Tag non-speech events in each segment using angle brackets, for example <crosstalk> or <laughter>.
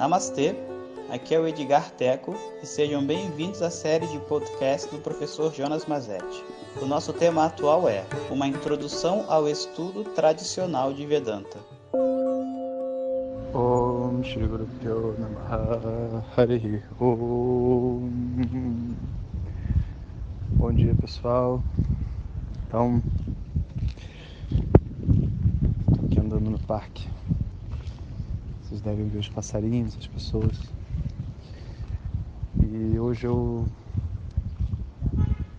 Namastê, aqui é o Edgar Teco e sejam bem-vindos à série de podcast do professor Jonas Mazetti. O nosso tema atual é Uma Introdução ao Estudo Tradicional de Vedanta. Bom dia pessoal. Então aqui andando no parque Vocês devem ver os passarinhos, as pessoas. E hoje eu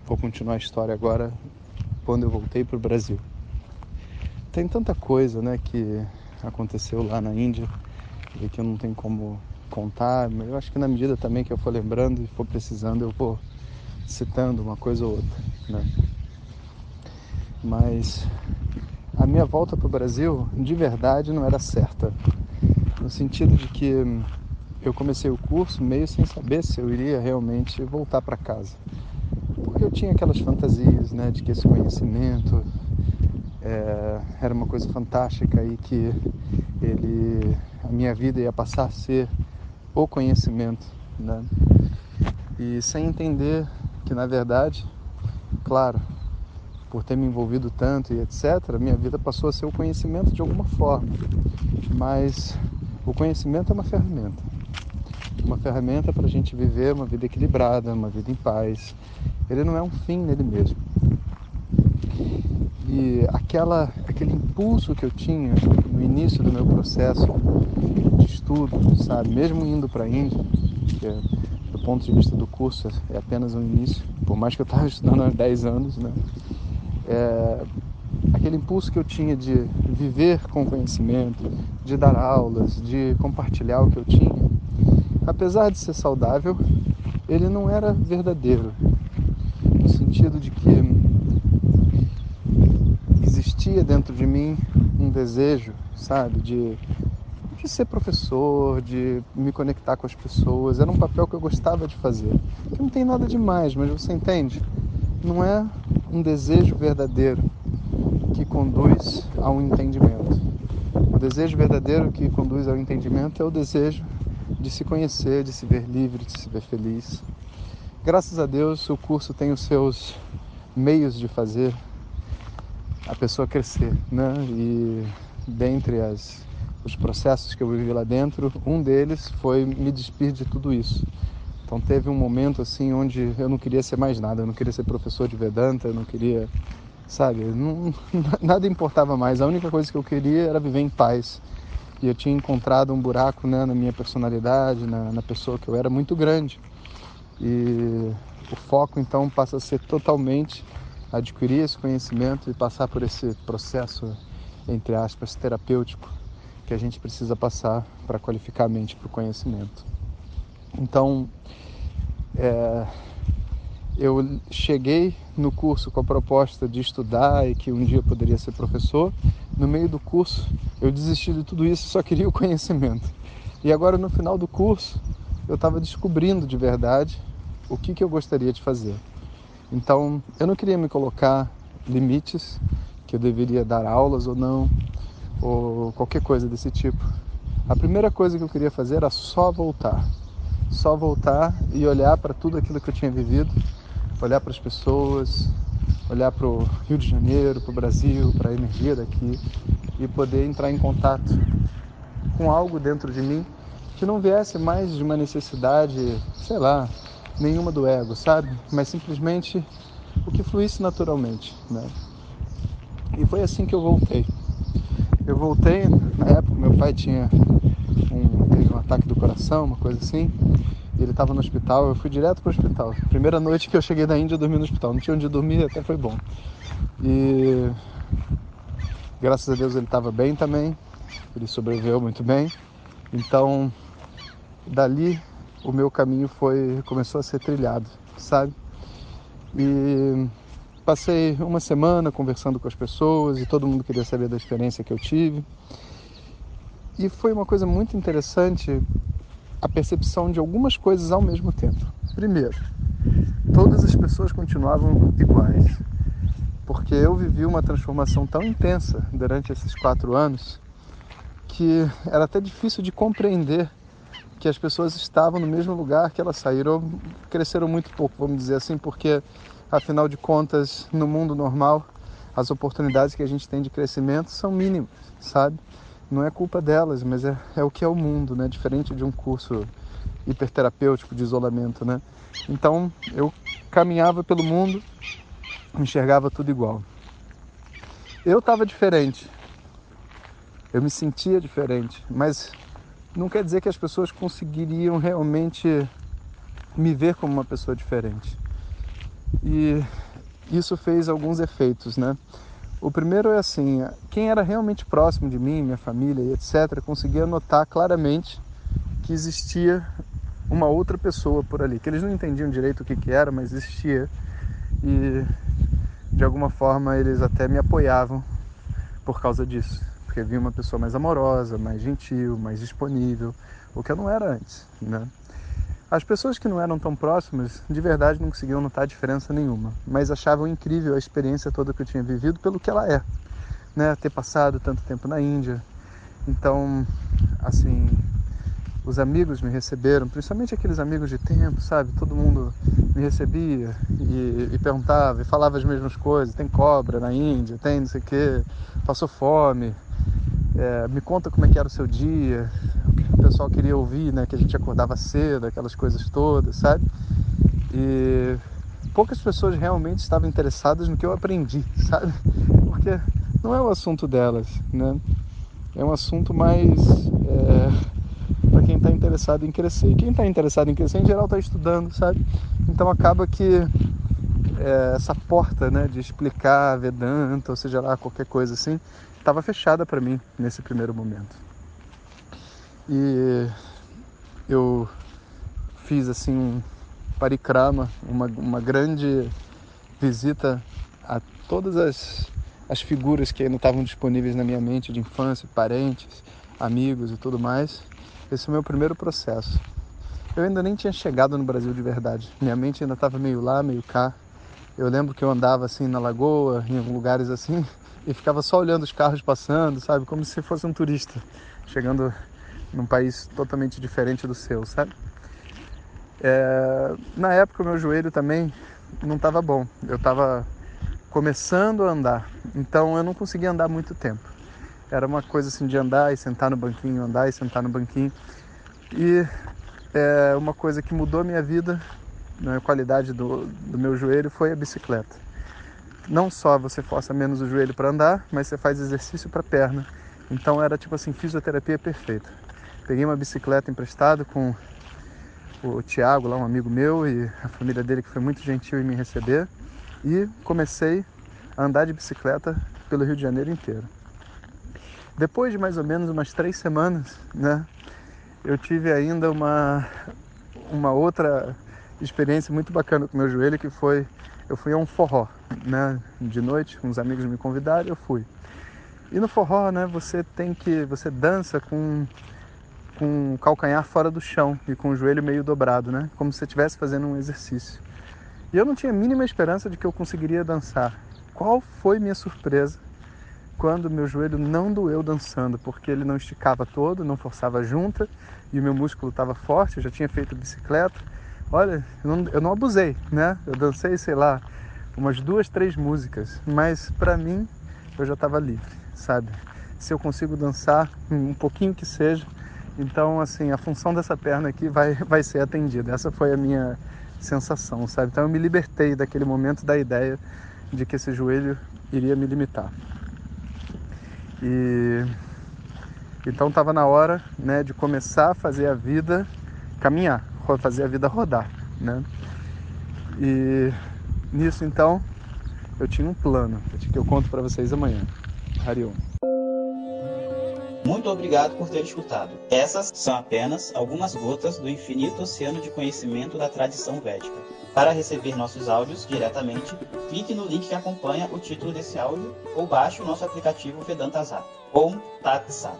Vou continuar a história agora Quando eu voltei para o Brasil. Tem tanta coisa né que aconteceu lá na Índia e que eu não tenho como contar, mas eu acho que na medida também que eu for lembrando e for precisando, eu vou citando uma coisa ou outra, né? Mas a minha volta para o Brasil, de verdade, não era certa, sentido de que eu comecei o curso meio sem saber se eu iria realmente voltar para casa, porque eu tinha aquelas fantasias, né, de que esse conhecimento é, era uma coisa fantástica e que ele, a minha vida ia passar a ser o conhecimento, né? E sem entender que na verdade, claro, por ter me envolvido tanto e etc, minha vida passou a ser o conhecimento de alguma forma. Mas o conhecimento é uma ferramenta, uma ferramenta para a gente viver uma vida equilibrada, uma vida em paz. Ele não é um fim nele mesmo. E aquela, aquele impulso que eu tinha no início do meu processo de estudo, sabe, mesmo indo para a Índia, que é, do ponto de vista do curso é apenas um início, por mais que eu estava <laughs> estudando há 10 anos, né? É, aquele impulso que eu tinha de viver com conhecimento, de dar aulas, de compartilhar o que eu tinha, apesar de ser saudável, ele não era verdadeiro, no sentido de que existia dentro de mim um desejo, sabe, de, de ser professor, de me conectar com as pessoas. Era um papel que eu gostava de fazer. Que não tem nada demais, mas você entende? Não é um desejo verdadeiro que conduz ao entendimento. O desejo verdadeiro que conduz ao entendimento é o desejo de se conhecer, de se ver livre, de se ver feliz. Graças a Deus, o curso tem os seus meios de fazer a pessoa crescer, né? E dentre as, os processos que eu vivi lá dentro, um deles foi me despir de tudo isso. Então teve um momento assim onde eu não queria ser mais nada, eu não queria ser professor de Vedanta, eu não queria, sabe, não, <laughs> nada importava mais. A única coisa que eu queria era viver em paz. E eu tinha encontrado um buraco né, na minha personalidade, na, na pessoa que eu era muito grande. E o foco então passa a ser totalmente adquirir esse conhecimento e passar por esse processo, entre aspas, terapêutico que a gente precisa passar para qualificar a mente para o conhecimento. Então, é, eu cheguei no curso com a proposta de estudar e que um dia poderia ser professor. No meio do curso, eu desisti de tudo isso, só queria o conhecimento. E agora, no final do curso, eu estava descobrindo de verdade o que, que eu gostaria de fazer. Então, eu não queria me colocar limites, que eu deveria dar aulas ou não, ou qualquer coisa desse tipo. A primeira coisa que eu queria fazer era só voltar. Só voltar e olhar para tudo aquilo que eu tinha vivido, olhar para as pessoas, olhar para o Rio de Janeiro, para o Brasil, para a energia daqui e poder entrar em contato com algo dentro de mim que não viesse mais de uma necessidade, sei lá, nenhuma do ego, sabe? Mas simplesmente o que fluísse naturalmente, né? E foi assim que eu voltei. Eu voltei, na época meu pai tinha um, um ataque do coração, uma coisa assim, ele estava no hospital, eu fui direto para o hospital. Primeira noite que eu cheguei da Índia, eu dormi no hospital. Não tinha onde dormir, até foi bom. E graças a Deus ele estava bem também, ele sobreviveu muito bem. Então, dali o meu caminho foi começou a ser trilhado, sabe? E passei uma semana conversando com as pessoas e todo mundo queria saber da experiência que eu tive. E foi uma coisa muito interessante a percepção de algumas coisas ao mesmo tempo. Primeiro, todas as pessoas continuavam iguais, porque eu vivi uma transformação tão intensa durante esses quatro anos que era até difícil de compreender que as pessoas estavam no mesmo lugar que elas saíram, cresceram muito pouco, vamos dizer assim, porque afinal de contas, no mundo normal, as oportunidades que a gente tem de crescimento são mínimas, sabe? Não é culpa delas, mas é, é o que é o mundo, né? Diferente de um curso hiperterapêutico de isolamento, né? Então eu caminhava pelo mundo, enxergava tudo igual. Eu estava diferente, eu me sentia diferente, mas não quer dizer que as pessoas conseguiriam realmente me ver como uma pessoa diferente. E isso fez alguns efeitos, né? O primeiro é assim, quem era realmente próximo de mim, minha família e etc, conseguia notar claramente que existia uma outra pessoa por ali, que eles não entendiam direito o que, que era, mas existia. E de alguma forma eles até me apoiavam por causa disso, porque via uma pessoa mais amorosa, mais gentil, mais disponível, o que eu não era antes, né? As pessoas que não eram tão próximas, de verdade, não conseguiam notar diferença nenhuma, mas achavam incrível a experiência toda que eu tinha vivido pelo que ela é, né? Ter passado tanto tempo na Índia. Então, assim, os amigos me receberam, principalmente aqueles amigos de tempo, sabe? Todo mundo me recebia e, e, perguntava e falava as mesmas coisas. Tem cobra na Índia, tem não sei o quê, passou fome. É, me conta como é que era o seu dia. Pessoal queria ouvir, né? Que a gente acordava cedo, aquelas coisas todas, sabe? E poucas pessoas realmente estavam interessadas no que eu aprendi, <laughs> sabe? Porque não é o assunto delas, né? É um assunto mais... É para quem está interessado em crescer. E quem está interessado em crescer, em geral, está estudando, sabe? Então acaba que é, essa porta né, de explicar Vedanta, ou seja lá, qualquer coisa assim, estava fechada para mim nesse primeiro momento. E eu fiz assim um parikrama, uma, uma grande visita a todas as, as figuras que ainda estavam disponíveis na minha mente de infância, parentes, amigos e tudo mais. Esse é o meu primeiro processo. Eu ainda nem tinha chegado no Brasil de verdade. Minha mente ainda estava meio lá, meio cá. Eu lembro que eu andava assim na lagoa, em lugares assim, <laughs> e ficava só olhando os carros passando, sabe? Como se fosse um turista chegando num país totalmente diferente do seu, sabe? É... Na época, o meu joelho também não estava bom. Eu estava começando a andar, então eu não conseguia andar muito tempo. Era uma coisa assim de andar e sentar no banquinho, andar e sentar no banquinho. E é, uma coisa que mudou minha vida, né, a qualidade do, do meu joelho, foi a bicicleta. Não só você força menos o joelho para andar, mas você faz exercício para a perna. Então era tipo assim, fisioterapia perfeita. Peguei uma bicicleta emprestada com o Tiago, lá um amigo meu, e a família dele que foi muito gentil em me receber. E comecei a andar de bicicleta pelo Rio de Janeiro inteiro. Depois de mais ou menos umas três semanas, né, eu tive ainda uma, uma outra experiência muito bacana com meu joelho, que foi, eu fui a um forró, né, de noite, uns amigos me convidaram, eu fui. E no forró, né, você tem que, você dança com com o calcanhar fora do chão e com o joelho meio dobrado, né, como se você estivesse fazendo um exercício. E eu não tinha a mínima esperança de que eu conseguiria dançar. Qual foi minha surpresa quando meu joelho não doeu dançando, porque ele não esticava todo, não forçava a junta e o meu músculo estava forte, eu já tinha feito bicicleta. Olha, eu não, eu não abusei, né? Eu dancei, sei lá, umas duas, três músicas, mas para mim eu já estava livre, sabe? Se eu consigo dançar um pouquinho que seja, então assim a função dessa perna aqui vai vai ser atendida. Essa foi a minha sensação, sabe? Então eu me libertei daquele momento da ideia de que esse joelho iria me limitar. E então estava na hora, né, de começar a fazer a vida caminhar, fazer a vida rodar, né? E nisso então eu tinha um plano, que eu conto para vocês amanhã. Harion. Muito obrigado por ter escutado. Essas são apenas algumas gotas do infinito oceano de conhecimento da tradição védica. Para receber nossos áudios diretamente, clique no link que acompanha o título desse áudio ou baixe o nosso aplicativo Vedanta Zap. Om Tat Sat.